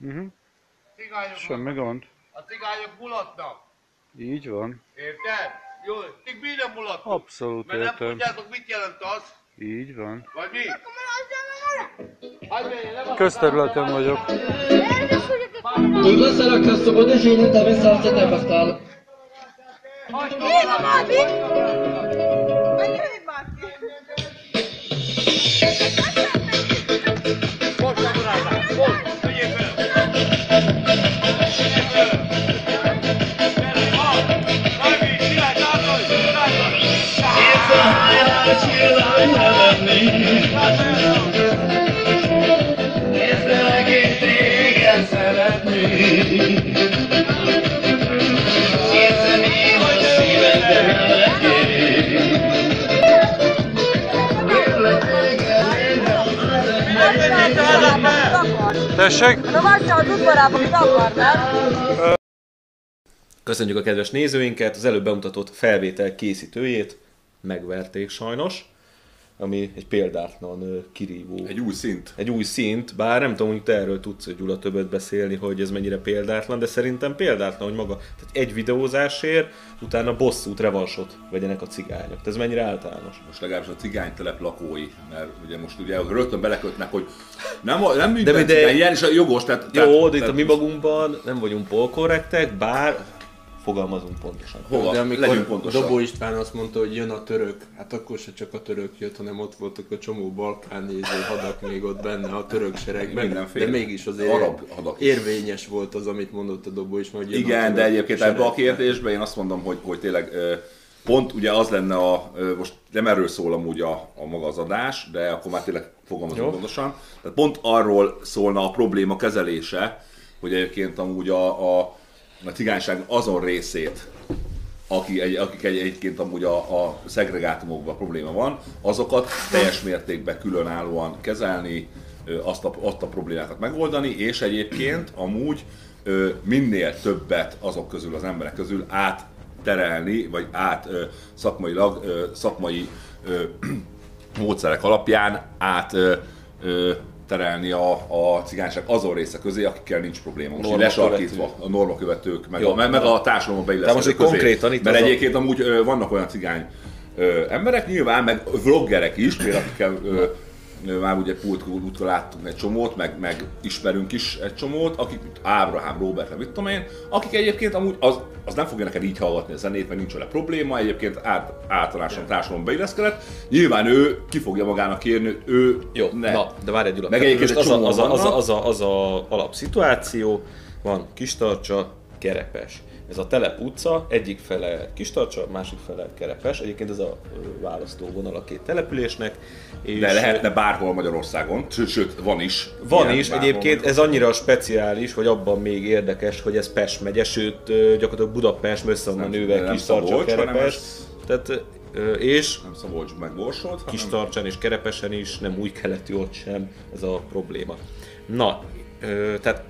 Uh-huh. Cigányok Semmi gond. A cigányok mulatnak. Így van. Érted? Jó, ti mi nem mulattok? Abszolút Mert nem értem. tudjátok, mit jelent az, Így van. vagy mi? Nem Közterületen vagyok. Dove sarà questo bodegino dove sta se te bastalo? Viva, Mavi! Menjél itt Tessék? Na várjál az udvarában, mit akar, nem? Köszönjük a kedves nézőinket, az előbb bemutatott felvétel készítőjét megverték sajnos, ami egy példátlan kirívó. Egy új szint. egy új szint, bár nem tudom, hogy te erről tudsz, Gyula többet beszélni, hogy ez mennyire példátlan, de szerintem példátlan, hogy maga, tehát egy videózásért, utána bosszút, revansot vegyenek a cigányok. Tehát ez mennyire általános. Most legalábbis a cigánytelep lakói, mert ugye most ugye rögtön belekötnek, hogy nem, nem minden de- de, cigány, a jogos, tehát... Jó, de itt tehát a mi magunkban nem vagyunk polkorrektek, bár fogalmazunk pontosan. Hova? De amikor Legyünk pontosak. Dobó István azt mondta, hogy jön a török, hát akkor se csak a török jött, hanem ott voltak a csomó balkán néző hadak még ott benne a török seregben. Mindenféle. De mégis azért Arab hadak érvényes volt az, amit mondott a Dobó István, hogy jön a Igen, török de egyébként ebben a kérdésben én azt mondom, hogy, hogy tényleg pont ugye az lenne a, most nem erről szól amúgy a, a maga az adás, de akkor már tényleg fogalmazunk Jó. pontosan. Tehát pont arról szólna a probléma kezelése, hogy egyébként amúgy a, a, a cigányság azon részét, aki egy, akik egy, egyébként amúgy a, a szegregátumokban probléma van, azokat teljes mértékben különállóan kezelni, azt a, azt a problémákat megoldani, és egyébként amúgy minél többet azok közül, az emberek közül átterelni, vagy át szakmailag, szakmai módszerek alapján át terelni a, a cigányság azon része közé, akikkel nincs probléma. Most Norma lesarkítva a normakövetők, meg, Jó. a, meg, a társadalomba beilleszkedők most közé. konkrétan itt Mert az a- egyébként amúgy ö, vannak olyan cigány emberek, nyilván, meg vloggerek is, például akikkel már ugye pult útkor láttunk egy csomót, meg, meg ismerünk is egy csomót, akik, mint Ábrahám, Robert, mit tudom én, akik egyébként amúgy az, az nem fogja neked így hallgatni a zenét, meg nincs vele probléma, egyébként át, általánosan társadalom beilleszkedett. Nyilván ő ki fogja magának kérni, ő Jó, ne. na, de várj egy Gyula. Meg egyébként most az, egy a, az, a, az, a, az, a, az a alapszituáció, van Kistarcsa, Kerepes. Ez a telep utca, egyik fele Kistarcsa, másik fele Kerepes. Egyébként ez a választóvonal a két településnek. És De lehetne bárhol Magyarországon, sőt, van is. Van is, egyébként ez annyira speciális, hogy abban még érdekes, hogy ez Pest megye, sőt gyakorlatilag Budapest össze van nőve Kistarcsa, Kerepes. ez- Tehát, és Nem Szabolcs meg Borsod, hanem Kistarcsán és Kerepesen is, nem új keleti ott sem, ez a probléma. Na, ö, tehát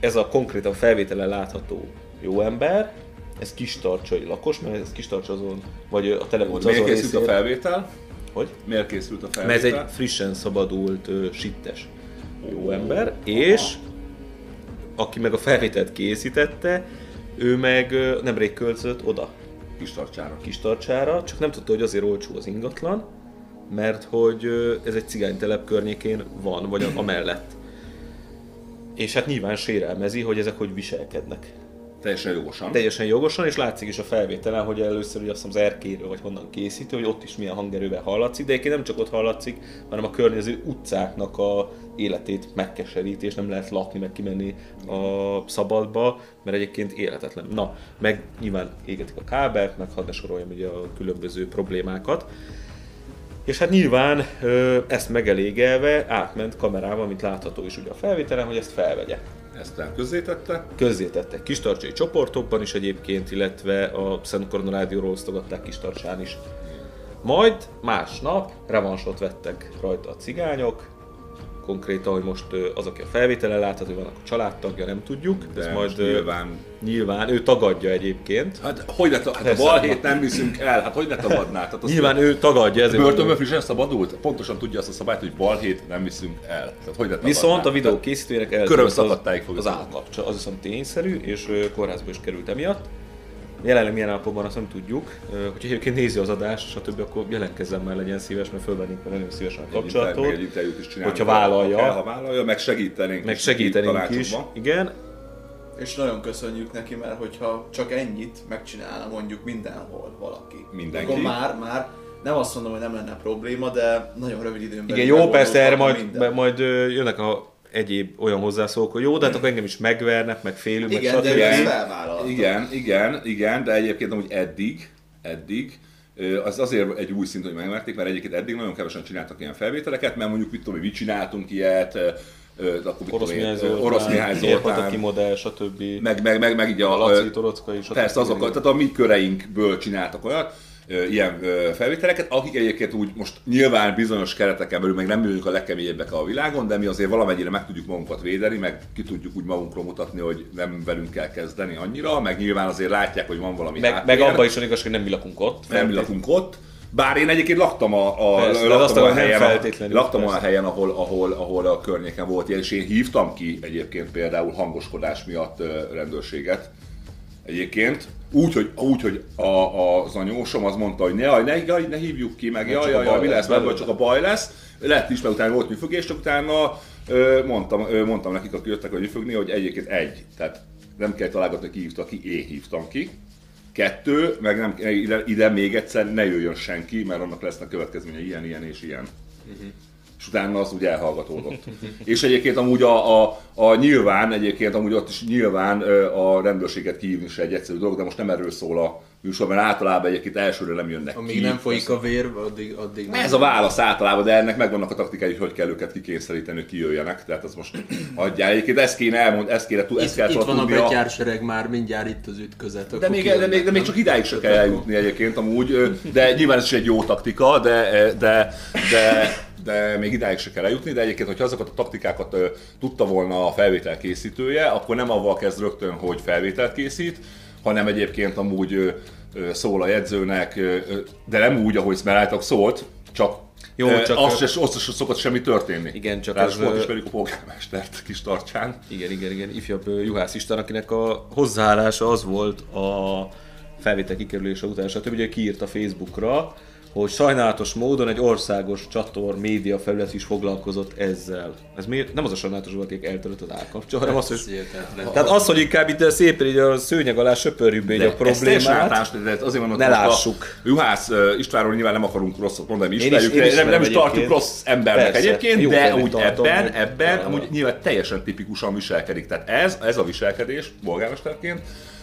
ez a konkrétan felvételen látható jó ember, ez kistarcsai lakos, mert ez kistarcs azon, vagy a telep utca Miért azon készült a részén- felvétel? Hogy? Miért készült a Mert felvétel? ez egy frissen szabadult ö, sittes jó ember, és aki meg a felvételt készítette, ő meg ö, nemrég költözött oda, kis tartsára. Kistarcsára, csak nem tudta, hogy azért olcsó az ingatlan, mert hogy ö, ez egy cigánytelep környékén van, vagy a- amellett. És hát nyilván sérelmezi, hogy ezek hogy viselkednek. Teljesen jogosan. Teljesen jogosan, és látszik is a felvételen, hogy először hogy azt hiszem az erkéről, vagy honnan készítő, hogy ott is milyen hangerővel hallatszik, de egyébként nem csak ott hallatszik, hanem a környező utcáknak a életét megkeseríti, és nem lehet lakni, meg kimenni a szabadba, mert egyébként életetlen. Na, meg nyilván égetik a kábelt, meg hadd ne soroljam ugye a különböző problémákat. És hát nyilván ezt megelégelve átment kamerával, mint látható is ugye a felvételen, hogy ezt felvegye Ezt el közzétette. közzétettek kistarcsai csoportokban is egyébként, illetve a Szent Korona Rádióról osztogatták Kistarcsán is. Majd másnap revansot vettek rajta a cigányok, konkrétan, hogy most az, aki a felvételen látható, vannak a családtagja, nem tudjuk. De Ez majd nyilván nyilván, ő tagadja egyébként. Hát hogy ne, hát a Persze. balhét nem viszünk el, hát hogy ne tagadnád? Hát Nyilván ő tagadja, ezért Börtönből frissen szabadult? Pontosan tudja azt a szabályt, hogy balhét nem viszünk el. Tehát hogy ne tagadnád? Viszont a videó készítőjének Köröm eltűnt az, az állkapcsa, az viszont tényszerű, és kórházba is került emiatt. Jelenleg milyen állapotban azt nem tudjuk. Hogyha egyébként nézi az adást, stb., akkor jelentkezzen már legyen szíves, mert fölvennénk vele nagyon szívesen a kapcsolatot. meg egy interjút is csinálunk. Hogyha vállalja. Ha, kell, ha vállalja, meg segítenénk. Meg is segítenénk is. Igen, És nagyon köszönjük neki, mert hogyha csak ennyit megcsinálna mondjuk mindenhol valaki. Mindenki. Akkor már, már nem azt mondom, hogy nem lenne probléma, de nagyon rövid időn belül igen, jó, persze erre majd, minden. majd jönnek a egyéb olyan hozzászólók, hogy jó, de hát akkor engem is megvernek, meg félünk, meg Igen, de stb. Igen. Igen, igen, igen, de egyébként amúgy eddig, eddig, az azért egy új szint, hogy megmerték, mert egyébként eddig nagyon kevesen csináltak ilyen felvételeket, mert mondjuk mit tudom, mi csináltunk ilyet, akkor Orosz Mihály Zoltán, Orosz Mihály Érpataki Zoltán, modell, stb. meg, meg, meg, meg így a, Laci ö, Torockai, stb. Persze, azok, tehát a mi köreinkből csináltak olyat, ilyen felvételeket, akik egyébként úgy most nyilván bizonyos kereteken belül meg nem ülünk a legkeményebbek a világon, de mi azért valamennyire meg tudjuk magunkat védeni, meg ki tudjuk úgy magunkról mutatni, hogy nem velünk kell kezdeni annyira, meg nyilván azért látják, hogy van valami Meg, meg háttér. abban is van igaz, hogy nem mi lakunk ott. nem mi lakunk ott. Bár én egyébként laktam a, a, Persze, laktam olyan nem helyen, feltétlenül, laktam olyan persze. helyen, ahol, ahol, ahol a környéken volt ilyen, és én hívtam ki egyébként például hangoskodás miatt rendőrséget. Egyébként úgy, hogy, úgy, hogy a, a, az anyósom az mondta, hogy ne, jaj, ne, jaj, ne hívjuk ki, meg jaj, jaj, jaj, mi lesz vagy csak a baj lesz. Lett is, mert utána volt műfögés, csak utána ö, mondtam, ö, mondtam nekik, akik jöttek, hogy műfögni, hogy egyébként egy, tehát nem kell találgatni, ki hívta ki, én hívtam ki. Kettő, meg nem, ide, ide még egyszer ne jöjjön senki, mert annak lesznek következménye ilyen, ilyen és ilyen. És utána az úgy elhallgatódott. és egyébként amúgy a, a, a, nyilván, egyébként amúgy ott is nyilván a rendőrséget kihívni is egy egyszerű dolog, de most nem erről szól a műsor, mert általában egyébként elsőre nem jönnek Amíg ki. nem folyik a vér, addig, addig nem. Ez a válasz általában, de ennek megvannak a taktikái, hogy hogy kell őket kikényszeríteni, hogy kijöjjenek. Tehát ez most adjál. Egyébként ezt kéne elmond, ezt kéne, tu- ezt Itt, kell itt van a betyársereg már, mindjárt itt az ütközet. De még, de, még, de még csak idáig se kell eljutni egyébként amúgy, de nyilván ez is egy jó taktika, de, de, de, de még idáig se kell eljutni, de egyébként, hogyha azokat a taktikákat ö, tudta volna a felvétel készítője, akkor nem avval kezd rögtön, hogy felvételt készít, hanem egyébként amúgy szól a jegyzőnek, de nem úgy, ahogy Smeráltak szólt, csak Jó, csak- azt se, azt se szokott semmi történni. Igen, csak Ráadásul ö, ismerjük a polgármestert kis tartsán. Igen, igen, igen, ifjabb Juhász István, akinek a hozzáállása az volt a felvétel kikerülése után, stb. Ugye kiírt a Facebookra, hogy sajnálatos módon egy országos csator média felület is foglalkozott ezzel. Ez miért? Nem az a sajnálatos volt, akik eltörött az állkapcsa, hanem az, hogy... Tehát az, hogy inkább itt szépen így a szőnyeg alá söpörjük be a problémát. de azért mondom, Ne lássuk. A Juhász Istvánról nyilván nem akarunk rosszat mondani, mi Én is- ismerjük, én nem, nem is tartjuk rossz embernek Persze, egyébként, de úgy ebben, hogy- ebben amúgy nyilván teljesen tipikusan viselkedik. Tehát ez, ez a viselkedés polgármesterként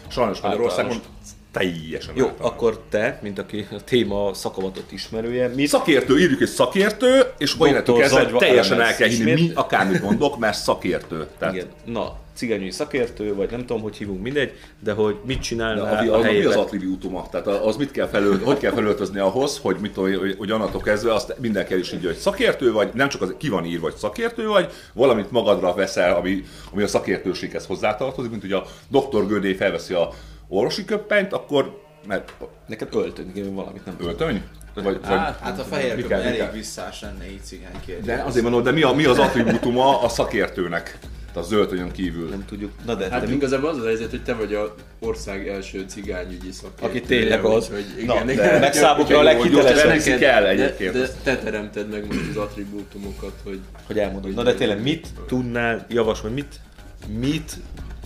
sajnos Magyarországon teljesen Jó, általános. akkor te, mint aki a téma szakavatott ismerője, mit Szakértő, írjuk egy szakértő, és kezdve Zagyva teljesen el kell hinni, mi akármit mondok, mert szakértő. Tehát Igen. Na, cigányügyi szakértő, vagy nem tudom, hogy hívunk, mindegy, de hogy mit De csinálnál a, a, a, mi az attribútuma? Tehát az mit kell felölt, hogy kell felöltözni ahhoz, hogy, mit, hogy, hogy annattól kezdve azt mindenki is így, hogy szakértő vagy, nem csak az, ki van írva, hogy szakértő vagy, valamit magadra veszel, ami, ami a szakértőséghez hozzátartozik, mint hogy a doktor Gödé felveszi a orvosi köppenyt, akkor mert Neked öltöny, igen, valamit nem öltöny? Vagy, vagy, Hát a fehér mi köpeny kell, elég kell? visszás lenne így cigány kérdés. De azért mondom, de mi, a, mi az attribútuma a szakértőnek? Tehát az öltönyön kívül. Nem tudjuk. Na de, Hát de igazából az az helyzet, hogy te vagy a ország első cigányügyi szakértője. aki tényleg az. Hogy Na, igen, de igen. meg számukra a leghitelesebb, el egyébként. De, de te teremted meg most az attribútumokat, hogy hogy elmondod. Na de tényleg mit tudnál, javasolj, mit, mit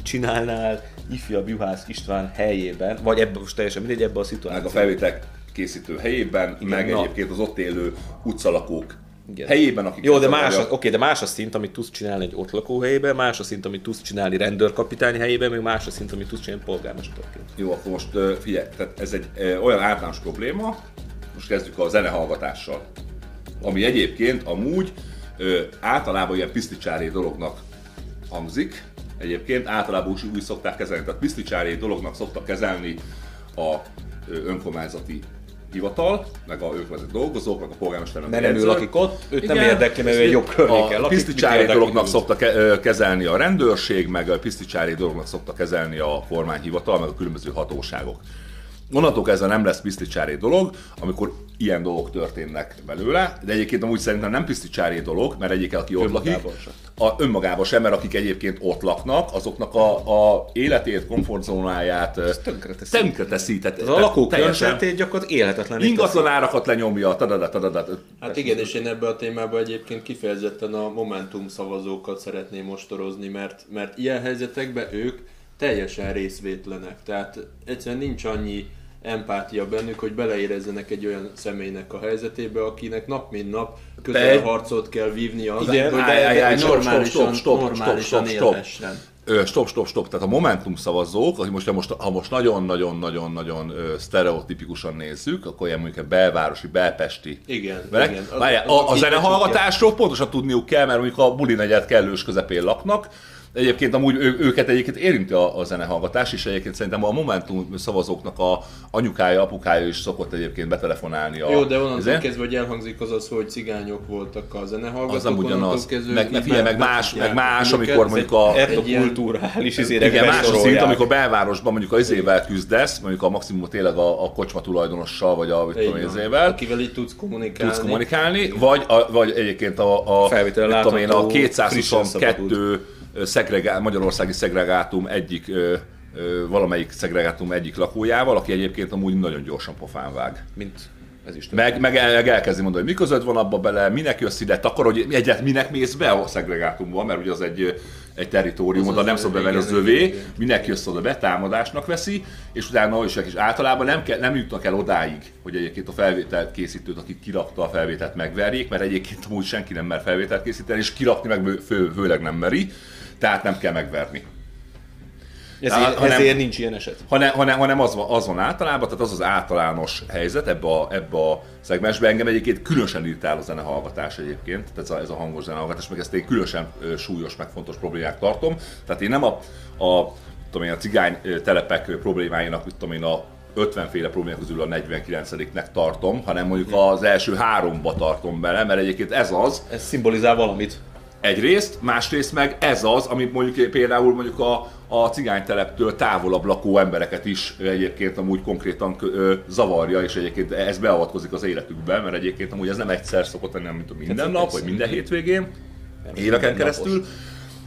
csinálnál ifjabb Juhász István helyében, vagy ebben most teljesen mindegy, ebben a meg szituációban. a felvétel készítő helyében, Igen, meg na. egyébként az ott élő utcalakók Igen. helyében, akik Jó, de más, akarják. oké, de más a szint, amit tudsz csinálni egy ott lakó helyében, más a szint, amit tudsz csinálni rendőrkapitány helyében, még más a szint, amit tudsz csinálni polgármesterként. Jó, akkor most figyelj, tehát ez egy olyan általános probléma, most kezdjük a zenehallgatással, ami egyébként amúgy általában ilyen piszticsári dolognak hangzik, egyébként általában úgy, úgy szokták kezelni, tehát piszticsári dolognak szoktak kezelni a önkormányzati hivatal, meg a ők vezető dolgozók, meg a polgármester, meg a Mert nem ő lakik ott, őt nem érdekli, mert ő egy jobb környéken A lakik. piszticsári mit érdekli dolognak szokta kezelni a rendőrség, meg a piszticsári dolognak szokta kezelni a kormányhivatal, meg a különböző hatóságok. Onnantól kezdve nem lesz piszticsári dolog, amikor ilyen dolgok történnek belőle, de egyébként amúgy szerintem nem piszticsári dolog, mert egyik, aki ott lakik, sem. a, önmagában sem, mert akik egyébként ott laknak, azoknak a, a életét, komfortzónáját tönkreteszi. tönkreteszi. Tehát, Az a tehát lakókörnyezetét gyakorlatilag élhetetlen. Ingatlan árakat lenyomja, tadada, tadada. Hát igen, és én ebbe a témába egyébként kifejezetten a Momentum szavazókat szeretném mostorozni, mert, mert ilyen helyzetekben ők teljesen részvétlenek. Tehát egyszerűen nincs annyi empátia bennük, hogy beleérezzenek egy olyan személynek a helyzetébe, akinek nap mint nap közelharcot kell vívnia az, Igen, hogy állj, állj, normálisan, stop, normálisan stop, stop, stop. élhessen. Stop, stop, stop. Tehát a Momentum szavazók, hogy most, ha most, ha most nagyon-nagyon-nagyon-nagyon sztereotipikusan nézzük, akkor ilyen mondjuk a belvárosi, belpesti. Igen, Velek. igen. Az- Várjál, azok a, a így zenehallgatásról pontosan tudniuk kell, mert mondjuk a buli negyed kellős közepén laknak, Egyébként amúgy ő, őket egyébként érinti a, a zenehallgatás, és egyébként szerintem a Momentum szavazóknak a anyukája, apukája is szokott egyébként betelefonálni a... Jó, de onnantól ezen. kezdve, hogy elhangzik az az, hogy cigányok voltak a zenehallgatók. Az nem ugyanaz. kezdve Meg, meg, figyelj, meg más, meg más, őket. amikor mondjuk a... Etnokulturális izére Igen, más a szint, amikor belvárosban mondjuk az izével küzdesz, mondjuk a maximum tényleg a, a kocsma tulajdonossal, vagy a tudom, izével, Akivel így tudsz kommunikálni. tudsz kommunikálni, vagy, a, vagy egyébként a, a, a frissen 222 szegregá, magyarországi szegregátum egyik valamelyik szegregátum egyik lakójával, aki egyébként amúgy nagyon gyorsan pofán vág. Mint ez is Meg, meg, el, meg elkezdi mondani, hogy mi között van abba bele, minek jössz ide, takar, hogy egyet minek mész be a szegregátumba, mert ugye az egy, egy territórium, Az oda nem szabad bevenni az övé, minek jössz oda be, támadásnak veszi, és utána is, és általában nem, kell, nem jutnak el odáig, hogy egyébként a felvételt készítőt, aki kirakta a felvételt megverjék, mert egyébként amúgy senki nem mer felvételt készíteni, és kirakni meg fő, főleg nem meri, tehát nem kell megverni. Ezért, hanem- ezért nincs ilyen eset. hanem, hanem, hanem az, van, az van általában, tehát az az általános helyzet ebbe a, ebbe a szegmensbe. Engem egyébként különösen irritál a zenehallgatás egyébként, tehát ez a, ez a hangos zenehallgatás, meg ezt én különösen súlyos, meg fontos problémák tartom. Tehát én nem a, a, tudom én, a cigány telepek problémáinak, tudom én, a 50 féle problémák közül a 49-nek tartom, hanem mondjuk az első háromba tartom bele, mert egyébként ez az, Ez szimbolizál valamit. Egyrészt, másrészt meg ez az, amit mondjuk például mondjuk a, a cigányteleptől távolabb lakó embereket is egyébként amúgy konkrétan ö, zavarja, és egyébként ez beavatkozik az életükbe, mert egyébként amúgy ez nem egyszer szokott lenni, mint minden nap, vagy minden hétvégén, éveken keresztül.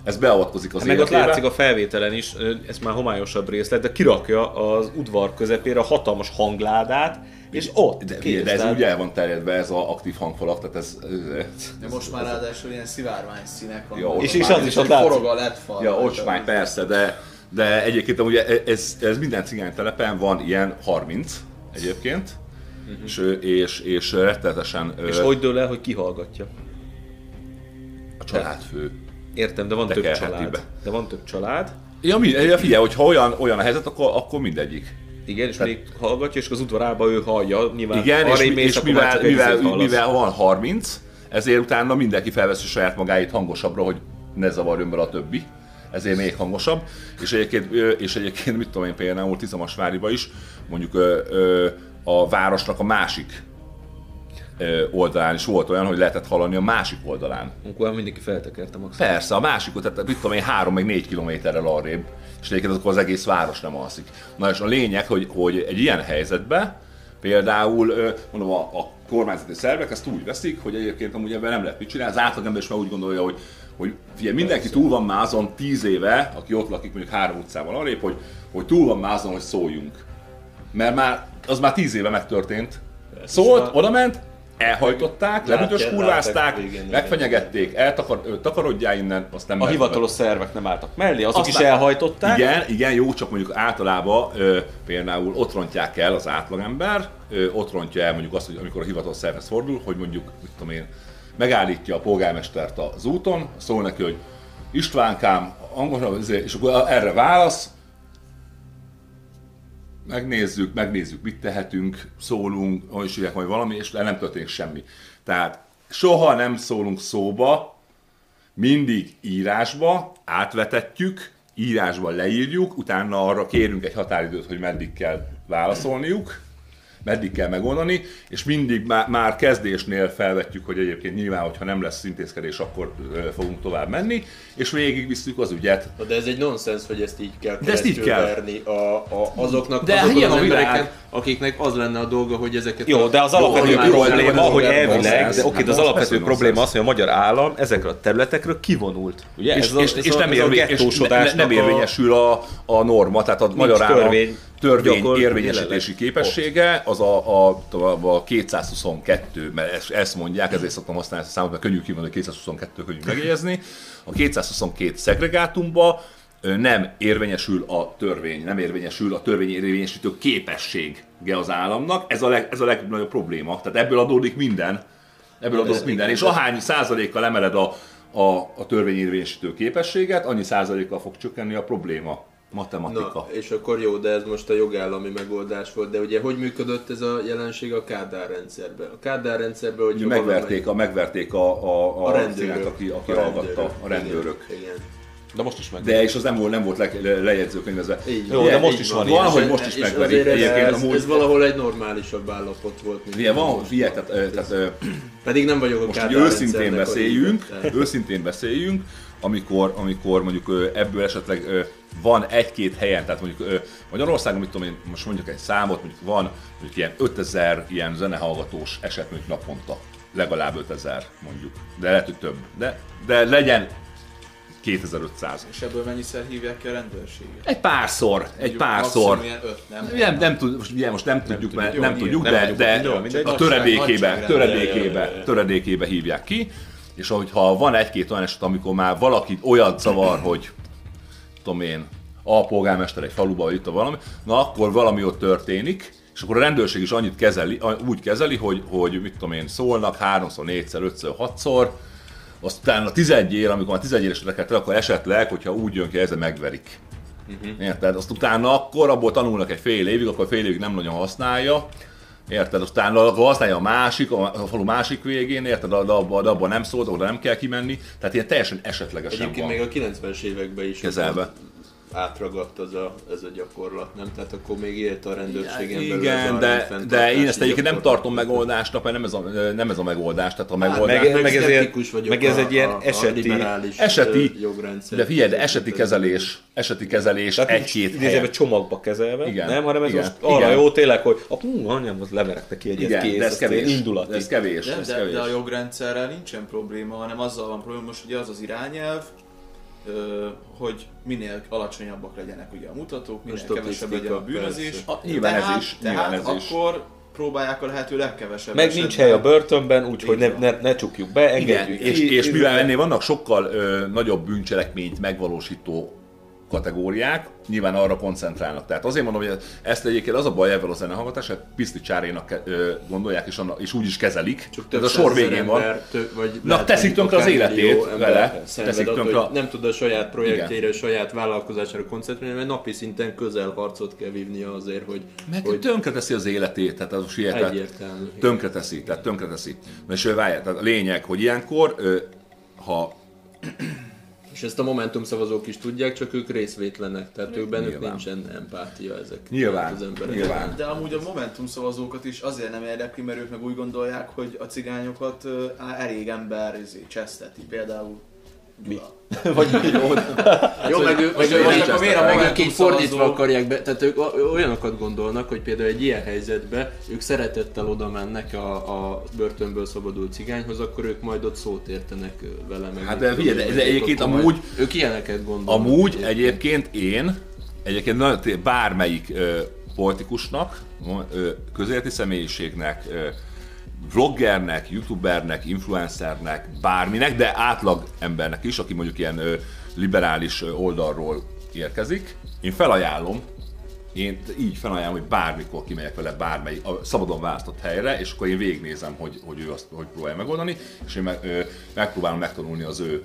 Ez beavatkozik az Hát meg ott látszik a felvételen is, ez már homályosabb részlet, de kirakja az udvar közepére a hatalmas hangládát, és ott de, kész, de ez tehát- úgy el van terjedve, ez az aktív hangfalak, tehát ez... ez De most már ráadásul ilyen szivárvány színek van. Ja, és- és az is ott látszik. Forog a LED fal. Ja, ocsmány, persze, de, de egyébként amúgy ez, ez minden cigánytelepen van ilyen 30 egyébként, és, és, és rettenetesen És ö, hogy dől el, hogy kihallgatja? a családfő. Értem, de van több család. be. De van több család. Ja, mi, ja, figyelj, hogyha olyan, olyan a helyzet, akkor, akkor mindegyik. Igen, és még hallgatja, és az udvarában ő hallja. Nyilván Igen, és, mész, és mivel, mivel, hallasz. mivel van 30, ezért utána mindenki felveszi saját magáit hangosabbra, hogy ne zavarjon bele a többi. Ezért még hangosabb. És egyébként, és egyébként mit tudom én például Tizamasváriba is, mondjuk ö, ö, a városnak a másik ö, oldalán is volt olyan, hogy lehetett hallani a másik oldalán. Akkor mindenki feltekerte maximum. Persze, a másikot, tehát mit tudom én, három meg négy kilométerrel arrébb, és egyébként akkor az egész város nem alszik. Na és a lényeg, hogy, hogy egy ilyen helyzetben például, mondom, a, a kormányzati szervek ezt úgy veszik, hogy egyébként amúgy ebben nem lehet mit csinálni. Az átlagember is már úgy gondolja, hogy, hogy figyelj, mindenki túl van már azon tíz éve, aki ott lakik mondjuk három utcával arrébb, hogy, hogy túl van már azon, hogy szóljunk. Mert már, az már tíz éve megtörtént. Szólt, oda ment, elhajtották, lebütös kurvázták, megfenyegették, eltakar, takarodjál innen, azt nem A hivatalos szervek nem álltak mellé, azok Aztán- is elhajtották. Igen, igen, jó, csak mondjuk általában ö, például ott rontják el az átlagember, ö, ott rontja el mondjuk azt, hogy amikor a hivatalos szervez fordul, hogy mondjuk, mit tudom én, megállítja a polgármestert az úton, szól neki, hogy Istvánkám, izé, és akkor erre válasz, megnézzük, megnézzük, mit tehetünk, szólunk, hogy is majd valami, és nem történik semmi. Tehát soha nem szólunk szóba, mindig írásba átvetetjük, írásba leírjuk, utána arra kérünk egy határidőt, hogy meddig kell válaszolniuk. Meddig kell megoldani, és mindig már, már kezdésnél felvetjük, hogy egyébként nyilván, hogyha nem lesz intézkedés, akkor ö, fogunk tovább menni, és végigvisszük az ügyet. De ez egy nonsens, hogy ezt így kell De ezt így kell. verni a, a, azoknak, De azokon az a világ. embereken, akiknek az lenne a dolga, hogy ezeket Jó, de az alapvető jó, probléma, jó, hogy elvileg, de oké, de az Hát alapvető probléma az, hogy a magyar állam ezekről a területekről kivonult. Ugye? És, ez és, ez és, nem, ez a érvé, és ne, nem érvényesül a, a norma, tehát a magyar állam törvény, gyakor- érvényesítési jelenleg. képessége az a, a, a, a 222, mert ezt, ezt mondják, ezért szoktam használni ezt a számot, mert könnyű kimondani, 222 könnyű megjegyezni. A 222 szegregátumba nem érvényesül a törvény, nem érvényesül a törvény érvényesítő képessége az államnak. Ez a, leg, ez a legnagyobb probléma. Tehát ebből adódik minden. Ebből adódik minden. És ahány százalékkal emeled a, a, a törvény érvényesítő képességet, annyi százalékkal fog csökkenni a probléma. Matematika. Na, és akkor jó, de ez most a jogállami megoldás volt, de ugye hogy működött ez a jelenség a Kádár rendszerben? A Kádár rendszerben, hogy megverték, a, megverték a, a, a, a rendőrök, cigányt, aki, aki a hallgatta, a rendőrök. Igen, igen. De most is meg. De és az nem volt, nem volt le, le, lejegyzőkönyvezve. Így Jó, van, de most is van. van ilyen. Valahogy ez- most is megverik. ez, ez, amúgy- ez, valahol egy normálisabb állapot volt. mint Ugye van, most. figyelj, tehát, tehát ö, Pedig nem vagyok a most hogy őszintén beszéljünk, tehát- őszintén beszéljünk, amikor, amikor mondjuk ebből esetleg van egy-két helyen, tehát mondjuk Magyarországon, mit tudom én, most mondjuk egy számot, mondjuk van mondjuk ilyen 5000 ilyen zenehallgatós eset mondjuk naponta. Legalább 5000 mondjuk. De lehet, hogy több. De, de legyen 2500. És ebből mennyiszer hívják ki a rendőrséget? Egy párszor, egy Mondjuk párszor. ilyen öt, nem? Nem, nem, tud, most, ugye most nem, tudjuk, mert nem tudjuk, Nem de, de mindegy. a töredékébe, töredékébe, töredékébe hívják ki, és hogyha van egy-két olyan eset, amikor már valakit olyan zavar, hogy tudom én, a polgármester egy faluba, vagy itt a valami, na akkor valami ott történik, és akkor a rendőrség is annyit kezeli, úgy kezeli, hogy, hogy mit tudom én, szólnak háromszor, négyszer, ötször, hatszor, aztán a 11 ér, amikor a 11 éreseket akkor esetleg, hogyha úgy jön ki, ezzel megverik. Uh-huh. Érted? Azt utána akkor abból tanulnak egy fél évig, akkor fél évig nem nagyon használja. Érted? Aztán akkor használja a másik, a falu másik végén, érted? De abba nem szólt, oda nem kell kimenni. Tehát ilyen teljesen esetlegesen Egyébként van még a 90-es években is kezelve. Átragadt az a, ez a gyakorlat, nem? Tehát akkor még élt a rendőrségen belül Igen, de, de én ezt egyébként nem tartom megoldásnak, mert nem ez a, nem ez a megoldás. Tehát a Hát, megoldás... meg- meg, meg ez ilyen- vagyok meg ez a, egy ilyen a, eseti- a eseti- jogrendszer. De figyelj, de eseti kezelés, eseti kezelés Tehát egy-két helyen. csomagba kezelve, Igen. nem, hanem ez Igen. most arra Igen. jó tényleg, hogy a hú, anyám, az leverek neki egyet Igen, kész, de ez kevés. indulati. De ez kevés. De, ez de, kevés. de a jogrendszerrel nincsen probléma, hanem azzal van probléma, most ugye az az irányelv, hogy minél alacsonyabbak legyenek ugye a mutatók, minél Statisztika, kevesebb legyen a bűnözés. A- nyilván ez tehát, is, nyilván Tehát ez is. akkor próbálják a lehető legkevesebb Meg esetben. nincs hely a börtönben, úgyhogy ne, ne, ne csukjuk be, Igen, engedjük és, ki. és mivel ennél vannak sokkal ö, nagyobb bűncselekményt megvalósító kategóriák, nyilván arra koncentrálnak. Tehát azért mondom, hogy ezt egyébként az a baj ebben a zenehallgatás, hogy Piszti Csárénak gondolják, és, annak, és úgy is kezelik. Csak Ez a sor végén van. Tő, vagy Na, teszik tönkre az életét vele, teszik tönkre a- Nem tud a saját projektjére, saját vállalkozására koncentrálni, mert napi szinten közelharcot kell vívnia azért, hogy, Meg hogy tönkre teszi az életét, tehát az sietet. egyértelmű. Tönkre teszi, tehát tönkre teszi. És várjál, tehát a lényeg, hogy ilyenkor, ha És ezt a Momentum szavazók is tudják, csak ők részvétlenek, tehát ők bennük Nyilván. nincsen empátia ezek. Nyilván, az emberek. nyilván. De amúgy a Momentum szavazókat is azért nem érdekli, mert ők meg úgy gondolják, hogy a cigányokat elég ember izé, cseszteti. Például mi? Vagy mi jó. Jó, meg, ő, meg, Vagy- ő, vagy meg, akkor miért a Momentum így fordítva akarják be, tehát ők olyanokat gondolnak, hogy például egy ilyen helyzetben ők szeretettel oda mennek a, a börtönből szabadult cigányhoz, akkor ők majd ott szót értenek vele. Meg Hát de figyelj, de- de egyébként amúgy- Ők ilyeneket gondolnak. Amúgy egyébként én, egyébként nagyon bármelyik ö, politikusnak, ö, közéleti személyiségnek, ö, vloggernek, youtubernek, influencernek, bárminek, de átlag embernek is, aki mondjuk ilyen ö, liberális oldalról érkezik, én felajánlom, én így felajánlom, hogy bármikor kimegyek vele bármelyik a szabadon választott helyre, és akkor én végignézem, hogy, hogy ő azt hogy próbálja megoldani, és én meg, ö, megpróbálom megtanulni az ő,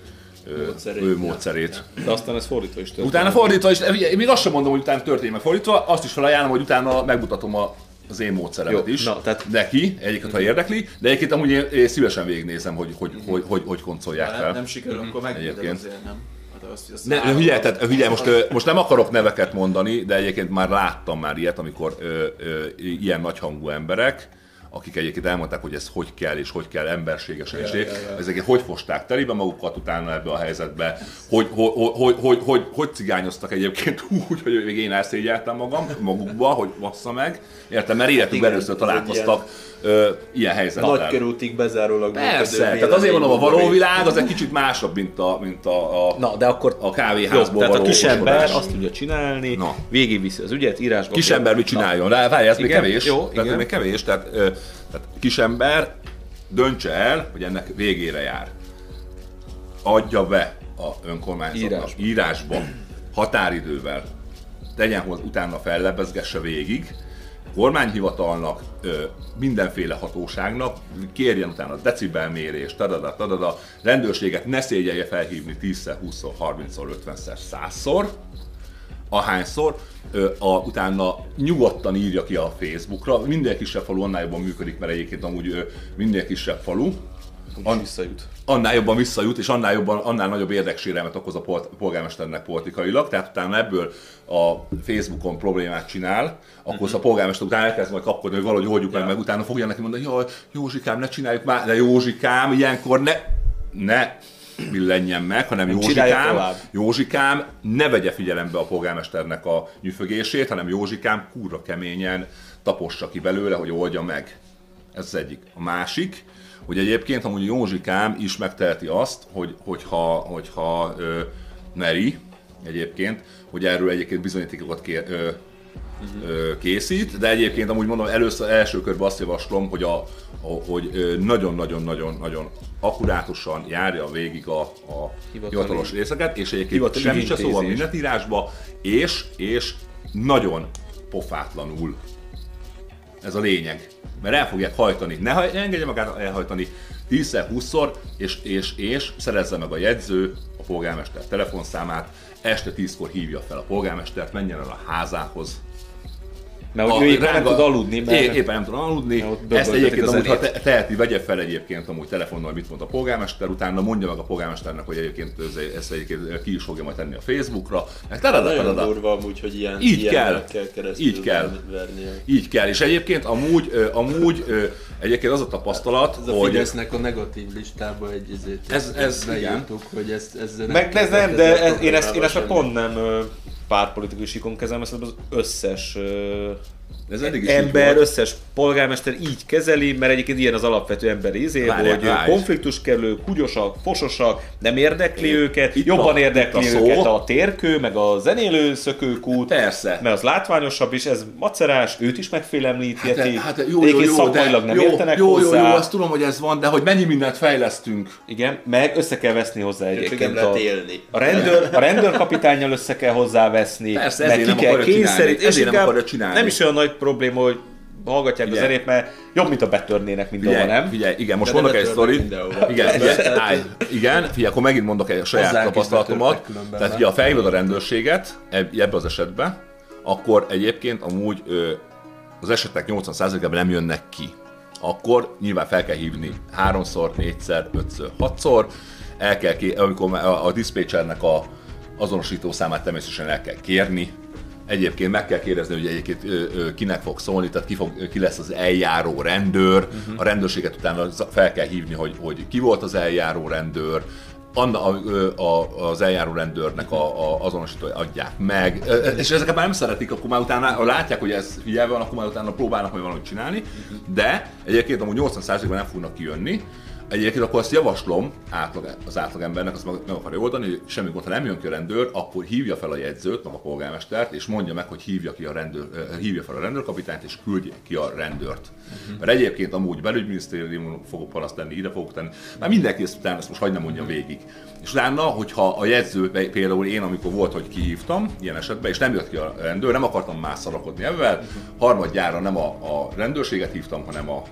Módszerét. ő módszerét. De aztán ez fordítva is történik. Utána fordítva is, még azt sem mondom, hogy utána történik meg fordítva, azt is felajánlom, hogy utána megmutatom a, az én módszeremet Jó, is. na, tehát- Neki, egyiket, ha érdekli, de egyébként amúgy én, én szívesen végignézem, hogy hogy, hogy, hogy, hogy koncolják fel. nem, nem sikerül, akkor megvéded Egyébként. azért, nem? Hát azt, azt Ne, hülye, tehát, hülye most, most nem akarok neveket mondani, de egyébként már láttam már ilyet, amikor ö, ö, ilyen nagyhangú emberek, akik egyébként elmondták, hogy ez hogy kell, és hogy kell emberségesen, és yeah, yeah, yeah. ezeket hogy fosták telibe magukat utána ebbe a helyzetbe, hogy hogy, hogy, hogy, hogy, hogy, cigányoztak egyébként úgy, hogy még én elszégyeltem magam magukba, hogy bassza meg, értem, mert életükben először találkoztak ö, ilyen helyzettel. Nagykörútig bezárólag Persze, tehát azért mondom, a való világ az egy kicsit másabb, mint a, mint a, a, Na, de akkor a kávéházból Jó, tehát a kisember azt tudja csinálni, Na. végigviszi az ügyet, írásba. Kisember mit csináljon? De várj, ez még kevés. jó, tehát igen. még kevés, tehát, ö, tehát kisember döntse el, hogy ennek végére jár. Adja be a önkormányzatnak Írásba. írásba, határidővel, tegyen hozzá, utána fellebezgesse végig, kormányhivatalnak, mindenféle hatóságnak, kérjen utána decibelmérést, tadada, tadada, rendőrséget ne szégyelje felhívni 10-szer, 20-szor, 30-szor, 50-szer, 100-szor, ahányszor, a, utána nyugodtan írja ki a Facebookra, minden kisebb falu annál jobban működik, mert egyébként amúgy minden kisebb falu, An... visszajut. annál jobban visszajut, és annál, jobban, annál nagyobb érdeksérelmet okoz a pol- polgármesternek politikailag, tehát utána ebből a Facebookon problémát csinál, akkor uh-huh. a polgármester utána elkezd majd kapkodni, hogy valahogy oldjuk meg, meg utána fogja neki mondani, hogy Józsikám, ne csináljuk már, de Józsikám, ilyenkor ne, ne billenjen meg, hanem csinálja Józsikám. Józsikám ne vegye figyelembe a polgármesternek a nyüfögését, hanem Józsikám kurva keményen tapossa ki belőle, hogy oldja meg. Ez az egyik. A másik, hogy egyébként amúgy Józsikám is megteheti azt, hogy, hogyha, hogyha ö, meri egyébként, hogy erről egyébként bizonyítékokat kér, ö, ö, készít, de egyébként amúgy mondom, először első körben azt javaslom, hogy, a, a, hogy nagyon-nagyon-nagyon-nagyon akkurátusan járja végig a, a hivatalos részeket, és egyébként Hivatalos segítse szóval intézés. mindent írásba, és, és nagyon pofátlanul ez a lényeg. Mert el fogják hajtani. Ne, haj, ne engedje magát elhajtani 10-szer, 20-szor, és, és, és szerezze meg a jegyző a polgármester telefonszámát, este 10-kor hívja fel a polgármestert, menjen el a házához. Mert hogy ő éppen nem tud aludni, mert... É, éppen nem tud aludni. Ezt egyébként a amúgy, ha te- teheti, vegye fel egyébként amúgy telefonnal, mit mond a polgármester, utána mondja meg a polgármesternek, hogy egyébként ez- ezt egyébként ki is fogja majd tenni a Facebookra. Meg tadada, Nagyon tadada. durva amúgy, hogy ilyen Így ilyenekkel kell. keresztül Így kell. verni. a- Így kell, és egyébként amúgy, amúgy egyébként az a tapasztalat, Ez a hogy Fidesznek a negatív listába egy izét Ez- ez beírtuk, hogy ezt, ezzel Meg ez nem, de ez, én ezt, én ezt pont nem síkon kezelem, ezt az összes ez eddig is ember, volt. összes polgármester így kezeli, mert egyébként ilyen az alapvető emberi izé, Várjál, hogy várj. konfliktuskerülő, kugyosak, fososak, nem érdekli őket, itt jobban a- érdekli itt a szó. őket a térkő, meg a zenélő szökőkút, Persze. mert az látványosabb is, ez macerás, őt is megfélemlítheti, Hát, hát jó, jó, jó, szakmailag de, nem jó, értenek jó, jó, hozzá. jó, azt tudom, hogy ez van, de hogy mennyi mindent fejlesztünk. Igen, meg össze kell veszni hozzá egyébként a, élni. a, rendőr, a rendőrkapitányjal össze kell hozzáveszni, Persze, meg ezért nem akarja csinálni. Nem is olyan nagy probléma, hogy hallgatják Figyelj. a zenét, mert jobb, mint a betörnének mindenhova, Figyelj, nem? figyelj, igen, most De mondok egy sztorit. Igen, figyelj, állj, igen, figyelj, akkor megint mondok egy saját Hozzánk is tapasztalatomat. Tehát ugye, ha felhívod a rendőrséget ebb- ebbe az esetben, akkor egyébként amúgy ö, az esetek 80%-ában nem jönnek ki. Akkor nyilván fel kell hívni háromszor, négyszer, ötször, hatszor, el kell ké- amikor a, a diszpécsernek a azonosító számát természetesen el kell kérni, Egyébként meg kell kérdezni, hogy egyébként kinek fog szólni, tehát ki, fog, ki lesz az eljáró rendőr, uh-huh. a rendőrséget utána fel kell hívni, hogy, hogy ki volt az eljáró rendőr, Anna, a, a, az eljáró rendőrnek a, a azonosítója adják meg, és ezeket már nem szeretik, akkor már utána, ha látják, hogy ez figyelve van, akkor már utána próbálnak majd valamit csinálni, de egyébként amúgy 80%-ban nem fognak kijönni, Egyébként akkor azt javaslom átlag, az átlagembernek, azt meg, meg akarja oldani, hogy semmi gond, ha nem jön ki a rendőr, akkor hívja fel a jegyzőt, meg a polgármestert, és mondja meg, hogy hívja, ki a rendőr, hívja fel a rendőrkapitányt, és küldje ki a rendőrt. Uh-huh. Mert egyébként amúgy belügyminisztérium fogok panaszt tenni, ide fogok tenni, már mindenki ezt utána ezt most hagyd nem mondjam végig. És utána, hogyha a jegyző, például én, amikor volt, hogy kihívtam ilyen esetben, és nem jött ki a rendőr, nem akartam már szarakodni ebben, uh-huh. harmadjára nem a, a rendőrséget hívtam, hanem a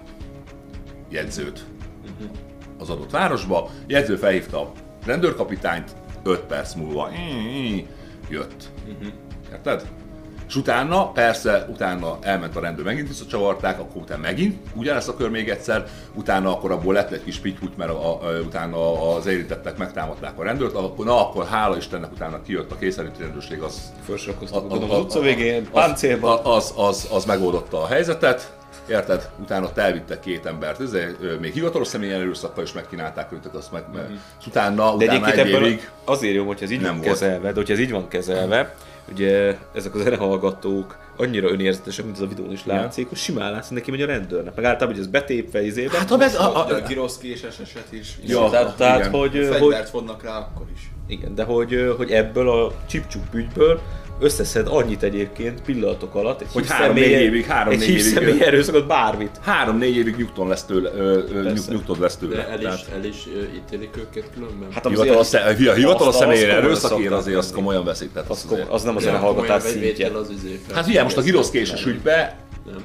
jegyzőt az adott városba, jegyző felhívta a rendőrkapitányt, 5 perc múlva jött. Érted? És utána, persze, utána elment a rendőr, megint visszacsavarták, akkor utána megint ugyanezt a kör még egyszer, utána akkor abból lett egy kis pittyút, mert a, a, utána az érintettek megtámadták a rendőrt, akkor, na akkor hála Istennek utána kijött a kényszeríti rendőrség, az Felsorakoztak, az utca végén, az- páncélban. Az, az, az megoldotta a helyzetet, érted? Utána ott elvittek két embert, ez, még hivatalos személyen erőszakkal is megkínálták őket, azt meg, és utána. De utána egy évig, azért jó, hogyha ez így nem van volt. kezelve, de hogyha ez így van kezelve, ugye ezek a zenehallgatók annyira önérzetesek, mint ez a videón is látszik, hogy simán látszik neki megy a rendőrnek. Meg általában, hogy ez betépve izébe. Hát ha ez, a, A, a, a Giroszki és eset is. Ja, tehát, tehát igen. hogy, hogy, Fegyvert vodnak rá akkor is. igen, de hogy, hogy ebből a csipcsup ügyből összeszed annyit egyébként pillanatok alatt, egy Hogy hív három-négy személye- évig, három-négy egy hív évig, személy erőszakot, bármit. három-négy évig nyugton lesz tőle, ö, ö, nyug, Persze. nyugtod lesz tőle. De el is, Tehát el is ítélik őket különben? Hát hivatalos, azért- sze- hi- hivatalos személyre erőszakért azért azt komolyan veszik. Tehát Az, az az nem az vétel szintje. az fel. Hát ugye most a giroszkéses ügybe,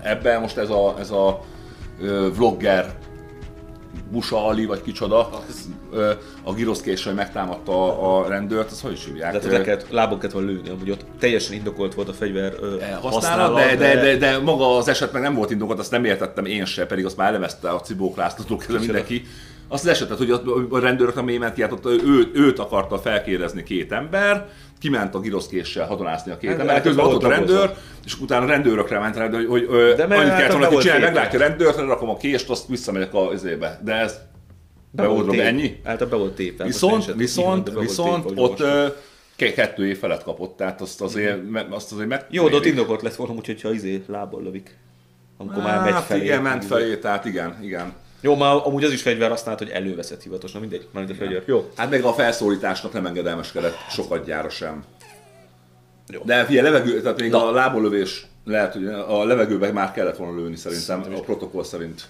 ebben most ez a, ez a vlogger Busa Ali, vagy kicsoda, a giroszkéssel megtámadta a, rendőrt, azt hogy is hívják? De hát le kellett, lábon kellett volna lőni, amúgy ott teljesen indokolt volt a fegyver ö, használat, de, de, de, de, maga az eset meg nem volt indokolt, azt nem értettem én se, pedig azt már elemezte a Cibók Lászlótól kezdve mindenki. Azt az esetet, hogy a, rendőrök nem ment ki, hát ott ő, őt akarta felkérdezni két ember, kiment a giroszkéssel hadonászni a két Hát, ember, hát közben be ott a rendőr, és utána a rendőrökre ment rá, hogy, hogy ö, De annyit hát kellett be volna csinálni, meglátja a rendőrt, rakom a kést, azt visszamegyek a izébe. De ez be volt dobva, ennyi? Általában be volt én Viszont, viszont, viszont ott kettő év felett kapott, tehát azt azért, me- azt azért meg... Jó, de ott indokolt lett volna, úgyhogy ha izé lábbal lövik. Amikor már megy Hát felé. igen, ment felé, tehát igen, igen. Jó, már amúgy az is fegyver használt, hogy előveszett hivatos, na mindegy, már a fegyver. Jó. Hát meg a felszólításnak nem engedelmeskedett sokat gyára sem. De figyelj, levegő, tehát még a lábolövés lehet, hogy a levegőben már kellett volna lőni szerintem, a protokoll szerint.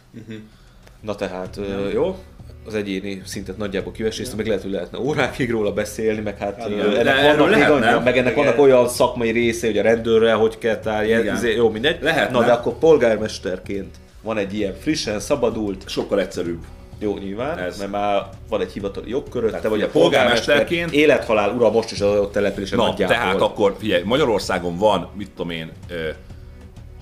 Na tehát, ö, jó. Az egyéni szintet nagyjából kiveséztem, meg lehet, hogy lehetne órákig róla beszélni, meg hát Igen. ö, De ennek erről vannak még lehetne. annyi, meg ennek Igen. vannak olyan szakmai része, hogy a rendőrrel hogy kell tárgyalni, izé, jó, mindegy. Lehetne. Na de akkor polgármesterként van egy ilyen frissen, szabadult, Sokkal egyszerűbb. Jó, nyilván, Ez. Mert már van egy hivatali jogköröd, te vagy a polgármesterként, élethalál ura most is az adott településen Na, tehát akkor figyelj, Magyarországon van, mit tudom én, ö,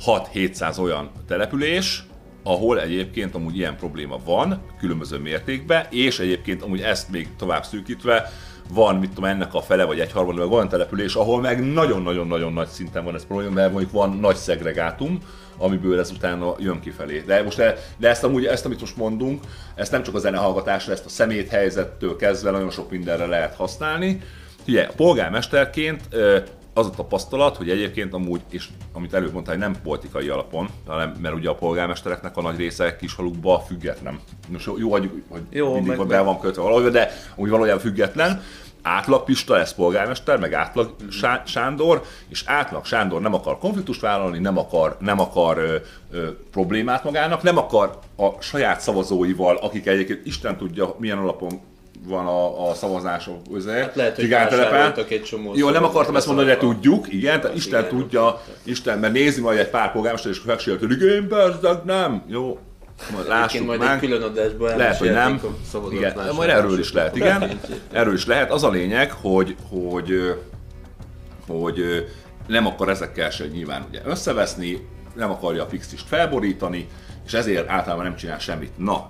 6-700 olyan település, ahol egyébként amúgy ilyen probléma van, különböző mértékben, és egyébként amúgy ezt még tovább szűkítve, van, mit tudom, ennek a fele vagy egy harmad, meg olyan település, ahol meg nagyon-nagyon-nagyon nagy szinten van ez probléma, mert mondjuk van nagy szegregátum, amiből ez utána jön kifelé. De most de, de ezt amúgy, ezt amit most mondunk, ezt nem csak a zenehallgatásra, ezt a szemét helyzettől kezdve nagyon sok mindenre lehet használni. Ugye, polgármesterként ö, az a tapasztalat, hogy egyébként amúgy, és amit előbb mondtál, hogy nem politikai alapon, hanem, mert ugye a polgármestereknek a nagy része kishalukba független. Most jó, hagyjuk, hogy Jó, mindig meg- be van kötve valahol, de úgy valójában független. Átlag Pista lesz polgármester, meg átlag Sá- Sándor, és átlag Sándor nem akar konfliktust vállalni, nem akar, nem akar ö, ö, problémát magának, nem akar a saját szavazóival, akik egyébként Isten tudja milyen alapon van a, a szavazások közé. Hát lehet, hogy egy csomó Jó, nem akartam ezt mondani, de tudjuk, igen, tehát Isten igen. tudja, Isten, mert nézi majd egy pár polgármester, és megsértődik, én bezzeg nem. Jó, majd lássuk majd meg. egy külön adásban Lehet, hogy nem. Igen, majd erről is lehet, igen. Erről is lehet. Az a lényeg, hogy, hogy, hogy nem akar ezekkel se nyilván ugye összeveszni, nem akarja a fixist felborítani, és ezért általában nem csinál semmit. Na,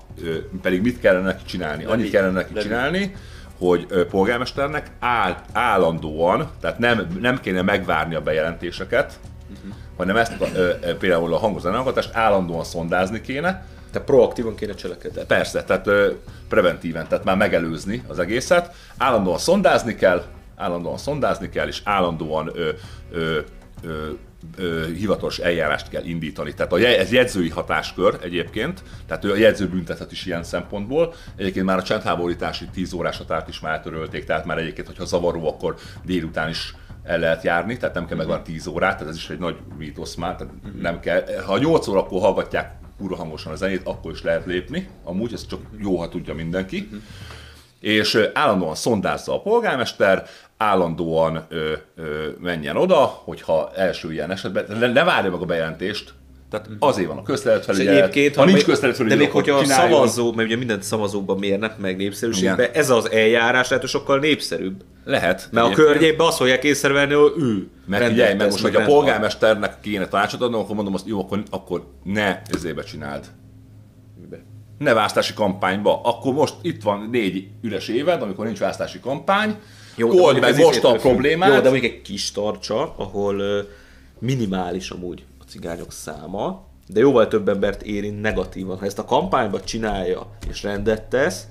pedig mit kellene neki csinálni? Annyit kellene neki De csinálni, hogy polgármesternek áll, állandóan, tehát nem, nem kéne megvárni a bejelentéseket, hanem ezt a, ö, például a hangozanálgatást állandóan szondázni kéne, Te proaktívan kéne cselekedni. Persze, tehát ö, preventíven, tehát már megelőzni az egészet. Állandóan szondázni kell, állandóan szondázni kell, és állandóan ö, ö, ö, ö, hivatalos eljárást kell indítani. Tehát a, ez jegyzői hatáskör egyébként, tehát ő a jegyző büntethet is ilyen szempontból. Egyébként már a csendháborítási 10 órás határt is már eltörölték, tehát már egyébként, hogyha zavaró, akkor délután is el lehet járni, tehát nem kell megvan 10 órát, tehát ez is egy nagy mítosz már, tehát nem kell. Ha 8 órakor hallgatják kurva hangosan a zenét, akkor is lehet lépni, amúgy ez csak jó, ha tudja mindenki. És állandóan szondázza a polgármester, állandóan ö, ö, menjen oda, hogyha első ilyen esetben, ne, ne várja meg a bejelentést, tehát azért van a közterületfelügyelet, egyébként, ha nincs még- közterületfelügyelet, de még hogyha a szavazó, mert ugye mindent szavazókban mérnek meg népszerűségben, ez az eljárás lehet, hogy sokkal népszerűbb. Lehet. Mert a környékben azt fogják észrevenni, hogy ő. Mert figyelj, mert most, hogy a polgármesternek kéne tanácsot adnom, akkor mondom azt, jó, akkor, akkor ne ezébe csináld. Ne választási kampányba. Akkor most itt van négy üres éved, amikor nincs választási kampány. Jó, de old mondjuk meg most a problémát. Jó, de mondjuk egy kis tartsa, ahol minimális amúgy cigányok száma, de jóval több embert érint negatívan. Ha ezt a kampányba csinálja és rendet tesz,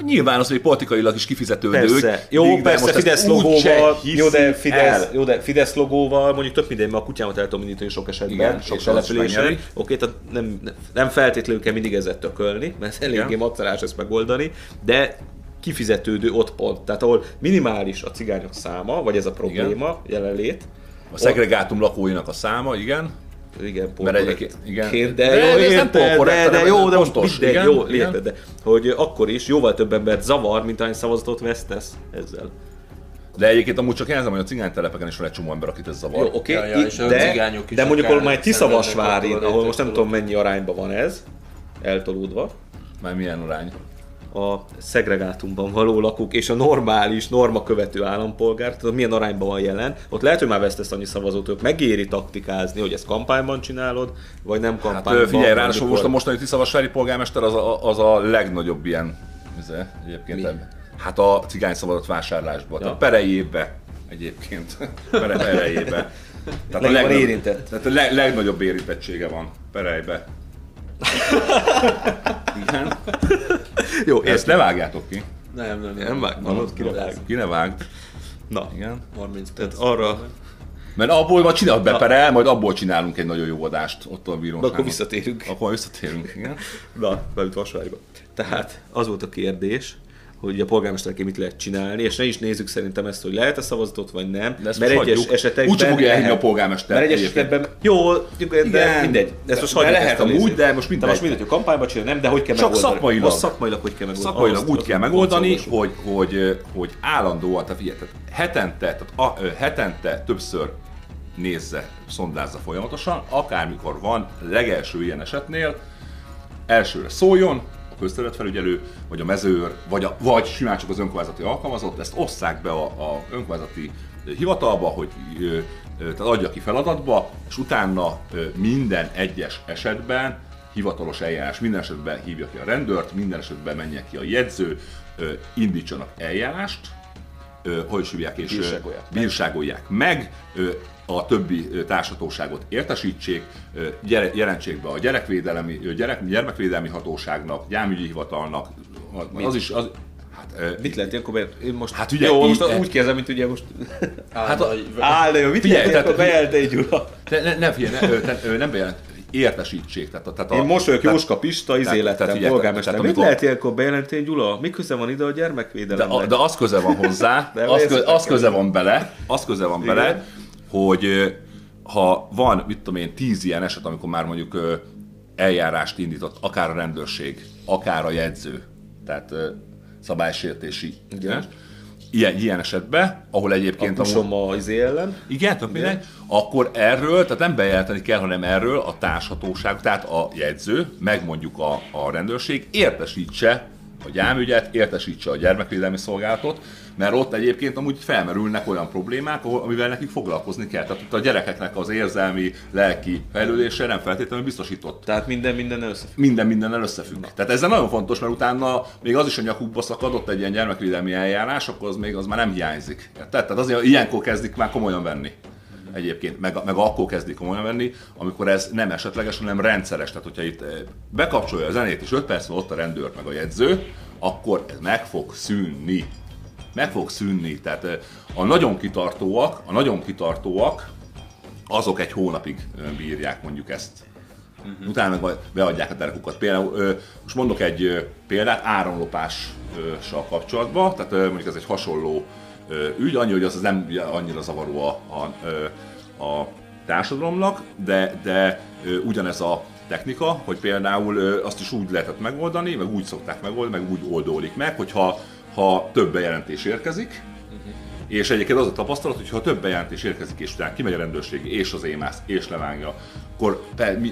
Nyilván az, hogy politikailag is kifizetődő. Persze. Jó, de persze, Fidesz logóval, jó de, Fidesz, el. jó, de Fidesz logóval mondjuk több mindenben a kutyámat el tudom indítani sok esetben, Igen, Igen, sok településen. Oké, tehát nem, nem- feltétlenül kell mindig ezzel tökölni, mert eléggé Igen. macerás ezt megoldani, de kifizetődő ott pont, tehát ahol minimális a cigányok száma, vagy ez a probléma, jelenlét, A szegregátum lakóinak a száma, igen. igen, Mert polkorrekt. egyébként- igen. De de, jó, ez nem de, de jó, de most pontos, igen, jó, igen. de hogy akkor is jóval több embert zavar, mint ahány szavazatot vesztesz ezzel. De egyébként amúgy csak jelzem, hogy a cigánytelepeken is van egy csomó ember, akit ez zavar. Jó, oké, Ja, ja, itt- és a de, is de mondjuk ahol már Tiszavasvárin, ahol most nem tudom mennyi arányban van ez, eltolódva, Már milyen arány? A szegregátumban való lakók és a normális, norma követő állampolgár, tehát milyen arányban van jelen, ott lehet, hogy már vesztesz annyi szavazót, hogy megéri taktikázni, hogy ezt kampányban csinálod, vagy nem Hát kampányban. ö, figyelj, ráadásul most a mostani Tiszavasvári polgármester az a, az a legnagyobb ilyen, ez, egyébként, Mi? ebben. hát a cigány szavazat vásárlásban, Ja. tehát perejébe egyébként, Pere, perejébe. Tehát Legjobban érintett. Tehát a leg, legnagyobb érintettsége van perejbe. Igen. Jó, Ezt ne vágjátok ki. Nem, nem, Nem vág, hallod, kire vág. Ki ne vágd. Na, Igen. 30 tehát arra, Mert abból majd csinálod be perel, majd abból csinálunk egy nagyon jó adást ott a bíróságon. akkor visszatérünk. Akkor visszatérünk, igen. Na, beült Vasváriba. Tehát az volt a kérdés, hogy a polgármesterként mit lehet csinálni, és ne is nézzük szerintem ezt, hogy lehet-e szavazatot, vagy nem. De ezt mert most egyes hagyjuk. esetekben Úgyse fogja elhinni a polgármester Mert egyes esetekben, jó, de Igen. mindegy. Ezt most De lehet a amúgy, nézőt. de most mindegy. De most mindegy, hogy kampányba csinál, nem, de hogy kell Csak megoldani. szakmailag. Azt szakmailag hogy kell megoldani. Szakmailag Azt- úgy azt kell megoldani, hogy, hogy, hogy állandóan, tehát figyelj, tehát hetente, tehát a, hetente többször nézze, szondázza folyamatosan, akármikor van legelső ilyen esetnél, elsőre szóljon, a közterületfelügyelő, vagy a mezőr, vagy, a, vagy simán csak az önkormányzati alkalmazott, ezt osszák be a, a önkormányzati hivatalba, hogy tehát adja ki feladatba, és utána minden egyes esetben hivatalos eljárás, minden esetben hívja ki a rendőrt, minden esetben menjen ki a jegyző, indítsanak eljárást, hogy is hívják, és Bírságolják meg. meg, a többi ö, társhatóságot értesítsék, jelentsék be a gyerekvédelmi, gyerek, gyermekvédelmi hatóságnak, gyámügyi hivatalnak, az, az is, az, hát, Mit lehet be... Én most, Hát ugye jó, így- most úgy kezdem, mint ugye most... Hát a, Áll, de jó, mit Figyelj, lehet ilyenkor tehát- bejelenteni, Gyula? ne, ne, ne, figyelj, ne, ö, nem bejelent, értesítsék. Tehát, tehát a, Én tehát- Jóska Pista, izé lettem polgármester. Mit amikor- lehet ilyenkor bejelenteni, Gyula? Mi köze van ide a De, gyermekvédelemnek? a, de az köze van hozzá, De az, köze, az köze van bele, az köze van bele, hogy ha van, mit tudom én, tíz ilyen eset, amikor már mondjuk eljárást indított, akár a rendőrség, akár a jegyző, tehát szabálysértési. Igen. Ilyen, ilyen esetben, ahol a egyébként pusom a izé ellen. igen, tök mindegy. Akkor erről, tehát nem bejelenteni kell, hanem erről a társhatóság, tehát a jegyző, meg mondjuk a, a rendőrség értesítse a gyámügyet, értesítse a gyermekvédelmi szolgálatot, mert ott egyébként amúgy felmerülnek olyan problémák, amivel nekik foglalkozni kell. Tehát itt a gyerekeknek az érzelmi, lelki fejlődése nem feltétlenül biztosított Tehát minden minden összefügg. minden mindennel összefügg. Tehát ez nagyon fontos, mert utána még az is a nyakukba szakadott egy ilyen gyermekvédelmi eljárás, akkor az még az már nem hiányzik. Érted? Tehát azért ilyenkor kezdik már komolyan venni. Egyébként, meg, meg akkor kezdik komolyan venni, amikor ez nem esetleges, hanem rendszeres. Tehát, hogyha itt eh, bekapcsolja a zenét, és 5 perc volt a rendőr meg a jegyző, akkor ez meg fog szűnni. Meg fog szűnni. Tehát eh, a nagyon kitartóak, a nagyon kitartóak, azok egy hónapig bírják mondjuk ezt. Uh-huh. Utána meg beadják a derekukat. Például, most mondok egy példát áramlopással kapcsolatban, tehát mondjuk ez egy hasonló ügy, annyi, hogy az nem annyira zavaró a, a, a társadalomnak, de, de ugyanez a technika, hogy például azt is úgy lehetett megoldani, meg úgy szokták megoldani, meg úgy oldólik meg, hogyha ha több bejelentés érkezik, és egyébként az a tapasztalat, hogy ha több bejelentés érkezik, és utána kimegy a rendőrség, és az émász, és levágja, akkor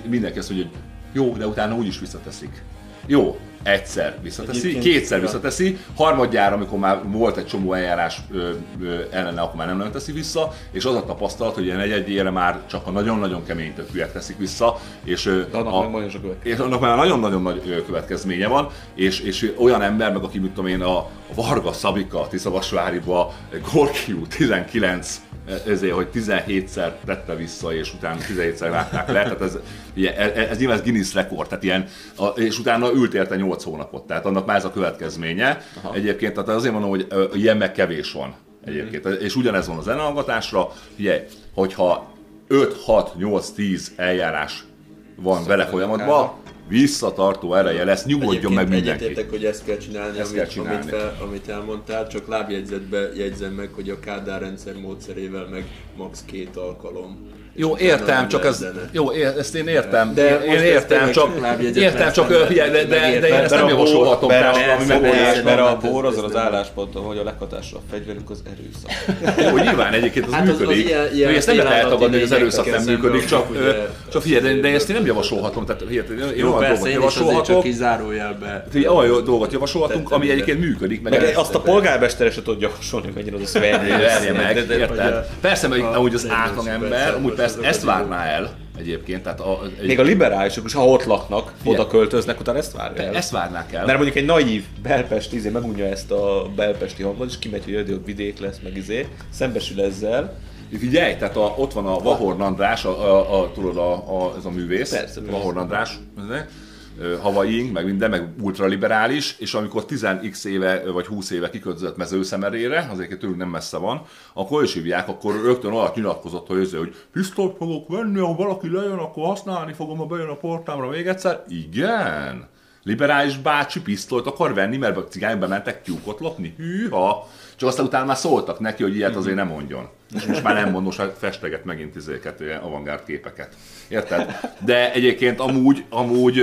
mindenki azt mondja, hogy jó, de utána úgyis visszateszik. Jó, egyszer visszateszi, Egyébként- kétszer ja. visszateszi, harmadjára, amikor már volt egy csomó eljárás ö, ö, ellene, akkor már nem nagyon teszi vissza, és az a tapasztalat, hogy ilyen egyedjére már csak a nagyon-nagyon kemény tökűek teszik vissza, és, ö, De annak a, meg következménye. és annak már nagyon-nagyon nagy következménye van, és, és olyan ember, meg aki, mit tudom én, a, a Varga Szabika, Tiszavasváriba, Gorkiú 19 ezért, hogy 17-szer tette vissza, és utána 17-szer vágták le, tehát ez, ugye, ez, ez nyilván ez Guinness rekord, tehát ilyen, a, és utána ült érte 8 hónapot, tehát annak már ez a következménye. Aha. Egyébként, tehát azért mondom, hogy ilyen meg kevés van egyébként, és ugyanez van a zenehallgatásra, ugye, hogyha 5, 6, 8, 10 eljárás van vele folyamatban, visszatartó ereje lesz, nyugodjon meg Egyébként mindenki. Egyetértek, hogy ezt kell csinálni, Ezt amit, kell csinálni. Amit, fel, amit elmondtál, csak lábjegyzetbe jegyzem meg, hogy a Kádár rendszer módszerével meg max. két alkalom. Jó, értem, csak ez, jó, ezt én értem, De én, értem, csak, értem, csak, de, de, de, én ezt nem javasolhatom. Társadalmi mert, megoldásban. mert, a bor azon az állásponton, hogy a leghatásra a fegyverünk az erőszak. Jó, nyilván egyébként az Hát működik. Hogy ezt nem lehet eltagadni, hogy az erőszak nem működik, csak, csak figyelj, de, ezt én nem javasolhatom. Tehát én olyan dolgot javasolhatok, olyan dolgot javasolhatunk, ami egyébként működik. Meg azt a polgármestere se tudja javasolni, hogy mennyire az a a- Persze, meg amúgy az átlag ember, amúgy ezt jó. várná el egyébként. Tehát a, egy, Még a liberálisok is, ha ott laknak, oda költöznek, utána ezt várja el. ezt várnák el. Mert mondjuk egy naív belpesti izé megunja ezt a belpesti hangot, és kimegy, hogy jövő vidék lesz, meg izé, szembesül ezzel, Figyelj, tehát a, ott van a Vahorn András, a, a, a, tudod, a, a, ez a művész, Persze. Vahorn András, havaink, meg minden, meg ultraliberális, és amikor 10x éve vagy 20 éve kiköltözött mezőszemerére, azért tőlünk nem messze van, akkor is hívják, akkor rögtön alatt nyilatkozott, hogy, ez, hogy pisztolyt fogok venni, ha valaki lejön, akkor használni fogom, ha bejön a portámra még egyszer. Igen! Liberális bácsi pisztolyt akar venni, mert a cigányok bementek tyúkot lopni. Hűha! Csak aztán utána már szóltak neki, hogy ilyet azért nem mondjon. És most már nem mond, most már festeget megint izéket, ilyen avantgárd képeket. Érted? De egyébként amúgy, amúgy,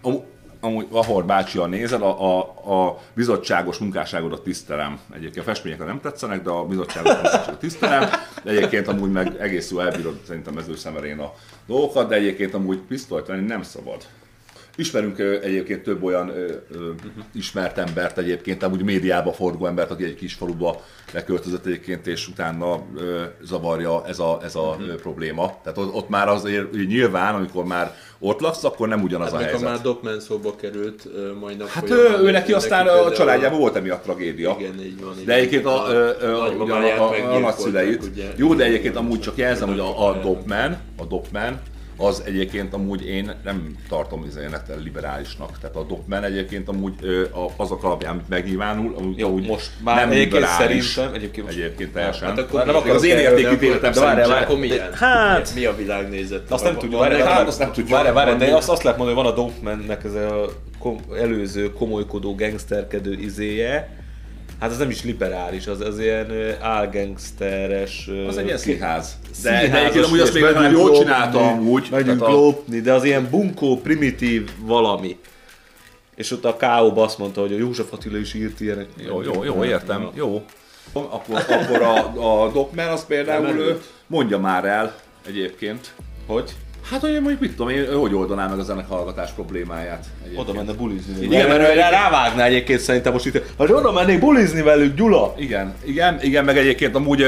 amúgy amúgy bácsi a nézed, a, a, a bizottságos munkásságodat tisztelem. Egyébként a festmények nem tetszenek, de a bizottságos munkásságodat tisztelem. De egyébként amúgy meg egész jó elbírod szerintem mezőszemerén a dolgokat, de egyébként amúgy pisztolyt venni nem szabad. Ismerünk egyébként több olyan ismert embert egyébként, amúgy médiába forgó embert, aki egy kis faluba leköltözött egyébként, és utána zavarja ez a, ez a ö, probléma. Tehát ott, ott már azért nyilván, amikor már ott laksz, akkor nem ugyanaz Hát a helyzet. már Dopman szóba került, majdnem Hát ő, ő neki aztán a családjában volt emiatt tragédia. Igen, így van. így De egyébként a, a, a, a, a meggyilkolták, nagyszüleit. Jó, de egyébként amúgy csak jelzem, hogy a, a Dopman, a Dopman, az egyébként amúgy én nem tartom izének liberálisnak. Tehát a Dopman egyébként amúgy azok alapján amit megnyilvánul, amúgy, Jó, amúgy most már nem egyébként liberális. szerintem- egyébként most- egyébként teljesen. Hát akkor Nem akarok az én értékítéletem de várjál, szerint Akkor milyen? Hát- Mi a világnézet? Azt nem tudjuk, várjál, hát várjál, azt nem tudjuk. Várjál, várjál, de azt, azt lehet mondani, hogy van a Dopmannek ez a kom, előző komolykodó gangsterkedő izéje, Hát az nem is liberális, az, az ilyen ö, Az egy ilyen színház. De, de egyébként amúgy azt még megyünk jól csinálta amúgy. Megyünk lopni, de az ilyen bunkó, primitív valami. És ott a K.O. azt mondta, hogy a József Attila is írt ilyenek. Jó, jó, jó, értem, Ja. jó. Akkor, akkor a, a Dogman az például Nem ő mondja már el egyébként. Hogy? Hát, hogy mondjuk mit tudom én, hogy oldaná meg a zenehallgatás problémáját. Egyébként. Oda menne bulizni. Igen, Igen, mert rá, rávágná egyébként szerintem most itt, hogy oda mennék bulizni velük, Gyula! Igen, igen, igen, meg egyébként amúgy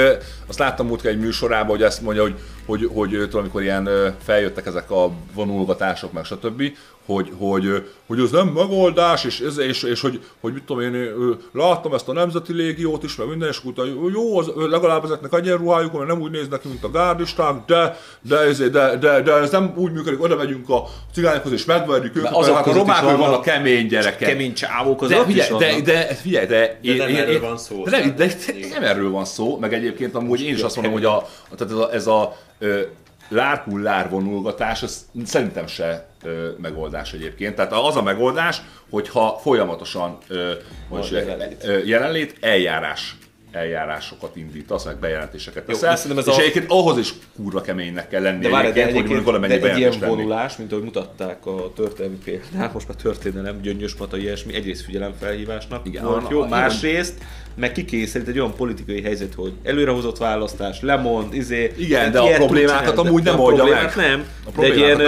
azt láttam múltkor egy műsorában, hogy ezt mondja, hogy, hogy, hogy tudom, amikor ilyen feljöttek ezek a vonulgatások, meg stb., hogy, hogy, hogy az nem megoldás, és, ez, és, és hogy, hogy mit tudom én, láttam ezt a Nemzeti Légiót is, meg minden, és utána, jó, az, legalább ezeknek egyenruhájuk, mert nem úgy néznek ki, mint a gárdisták, de, de, de, de, de, de ez nem úgy működik, oda megyünk a cigányokhoz, és megverjük őket, azok mert hát a között is romákról vannak vannak kemény gyerekek. Kemény csávók az De figyelj, de, de, figyelj, de, De nem erről van szó, De, nem, de, de nem erről van szó, meg egyébként amúgy én is azt mondom, hogy a, tehát ez a, ez a ö, lárpullár vonulgatás, ez szerintem se ö, megoldás egyébként. Tehát az a megoldás, hogyha folyamatosan ö, hogy jelenlét. ö, jelenlét, eljárás eljárásokat indítasz, meg bejelentéseket teszel, ez és a- egyébként ahhoz is kurva keménynek kell lenni De várj, de egyébként, hogy egyébként valamennyi de egy ilyen tenni. vonulás, mint ahogy mutatták a történelmi példát, most már történelem, gyöngyös mata, ilyesmi, egyrészt figyelemfelhívásnak Igen, a- jó, másrészt meg kikészít egy olyan politikai helyzet, hogy előrehozott választás, lemond, izé. Igen, de a problémákat amúgy nem oldja meg. Nem, A de egy ilyen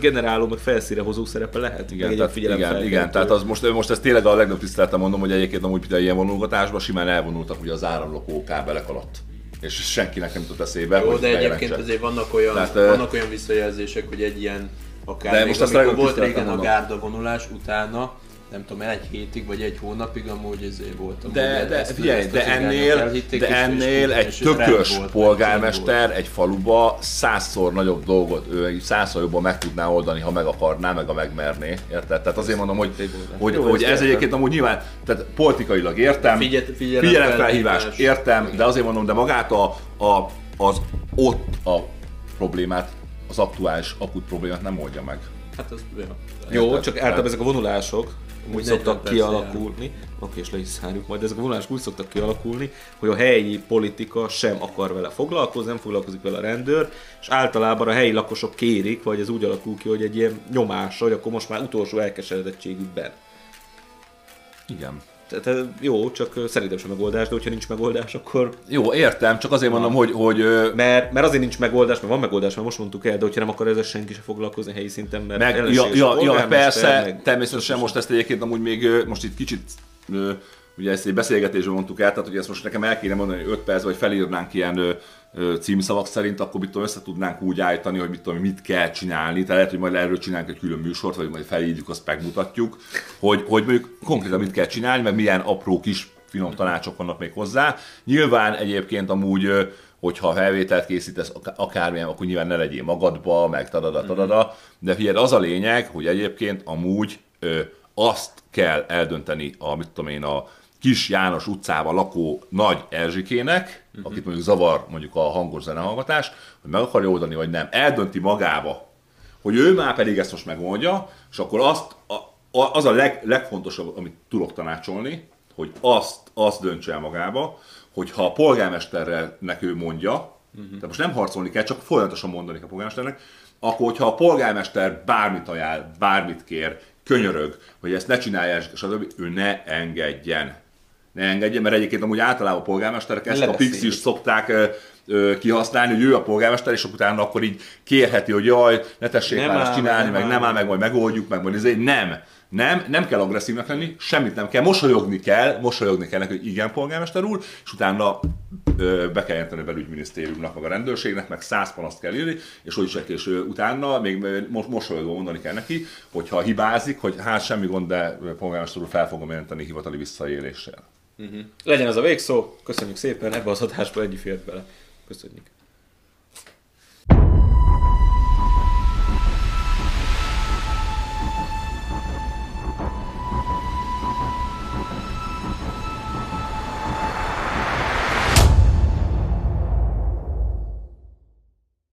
generáló, meg felszíre hozó szerepe lehet. Igen, tehát, figyelem igen, igen, tehát az most, most ez tényleg a legnagyobb tiszteletem mondom, hogy egyébként amúgy például ilyen vonulgatásban simán elvonultak ugye az áramlokó kábelek alatt. És senkinek nem jutott eszébe, Jó, hogy de egyébként azért vannak olyan, Tehát, vannak olyan visszajelzések, hogy egy ilyen, akár De még most amikor volt régen a gárda vonulás, utána nem tudom, egy hétig vagy egy hónapig amúgy ezért voltam. De, de figyelj, de ennél, de ennél egy tökös polgármester egy faluba százszor nagyobb dolgot, ő egy százszor jobban meg tudná oldani, ha meg akarná, meg a megmerné. Érted? Tehát azért mondom, hogy, hogy, Jó, hogy ezt ez értem. egyébként amúgy nyilván, tehát politikailag értem, Figyel- figyelemfelhívás. figyelemfelhívást értem, de azért mondom, de magát a, a, az ott a problémát, az aktuális akut problémát nem oldja meg. Hát az. Jó, Érted? csak általában ezek a vonulások úgy 40 szoktak percre kialakulni, oké, és le is szárjuk majd, ezek a vonulások úgy szoktak kialakulni, hogy a helyi politika sem akar vele foglalkozni, nem foglalkozik vele a rendőr, és általában a helyi lakosok kérik, vagy ez úgy alakul ki, hogy egy ilyen nyomás, hogy akkor most már utolsó elkeseredettségükben. Igen. Tehát ez jó, csak ö, szerintem sem megoldás, de hogyha nincs megoldás, akkor... Jó, értem, csak azért mondom, hogy, hogy Mert, mert azért nincs megoldás, mert van megoldás, mert most mondtuk el, de hogyha nem akar ezzel senki se foglalkozni helyi szinten, mert Meg, ja, ja, ja, polgármester, persze, meg- természetesen most ezt egyébként amúgy még most itt kicsit ugye ezt egy beszélgetésben mondtuk el, tehát hogy ezt most nekem el kéne mondani, hogy 5 perc, vagy felírnánk ilyen címszavak szerint, akkor mit tudom, össze tudnánk úgy állítani, hogy mit tudom, mit kell csinálni, tehát lehet, hogy majd erről csinálunk egy külön műsort, vagy majd felírjuk, azt megmutatjuk, hogy, hogy mondjuk konkrétan mit kell csinálni, meg milyen apró kis finom tanácsok vannak még hozzá. Nyilván egyébként amúgy hogyha felvételt készítesz ak- akármilyen, akkor nyilván ne legyél magadba, meg tadada, tadada, de figyelj, az a lényeg, hogy egyébként amúgy ö, azt kell eldönteni a, mit tudom én, a Kis János utcában lakó nagy Erzsikének, akit mondjuk zavar mondjuk a hangos zenehallgatás, hogy meg akarja oldani, vagy nem. Eldönti magába, hogy ő már pedig ezt most megoldja, és akkor azt, a, a, az a leg, legfontosabb, amit tudok tanácsolni, hogy azt, azt döntse el magába, hogy ha a polgármesterrel ő mondja, uh-huh. tehát most nem harcolni kell, csak folyamatosan mondani a polgármesternek, akkor hogyha a polgármester bármit ajánl, bármit kér, könyörög, hogy ezt ne csinálja, stb., ő ne engedjen. Ne engedjen, mert egyébként amúgy általában a polgármesterek ezt a pixis szokták kihasználni, hogy ő a polgármester, és utána akkor így kérheti, hogy jaj, ne tessék Nem már ezt csinálni, meg, nem áll meg, majd megoldjuk, meg majd ezért nem. Nem, nem kell agresszívnek lenni, semmit nem kell, mosolyogni kell, mosolyogni kell neki, hogy igen, polgármester úr, és utána ö, be kell jelenteni a belügyminisztériumnak, meg a rendőrségnek, meg száz panaszt kell írni, és hogy is és utána még mosolyogva mondani kell neki, hogyha hibázik, hogy hát semmi gond, de polgármester úr fel fogom jelenteni hivatali visszaéléssel. Legyen ez a végszó, köszönjük szépen, ebbe az adásba ennyi fért bele. Köszönjük.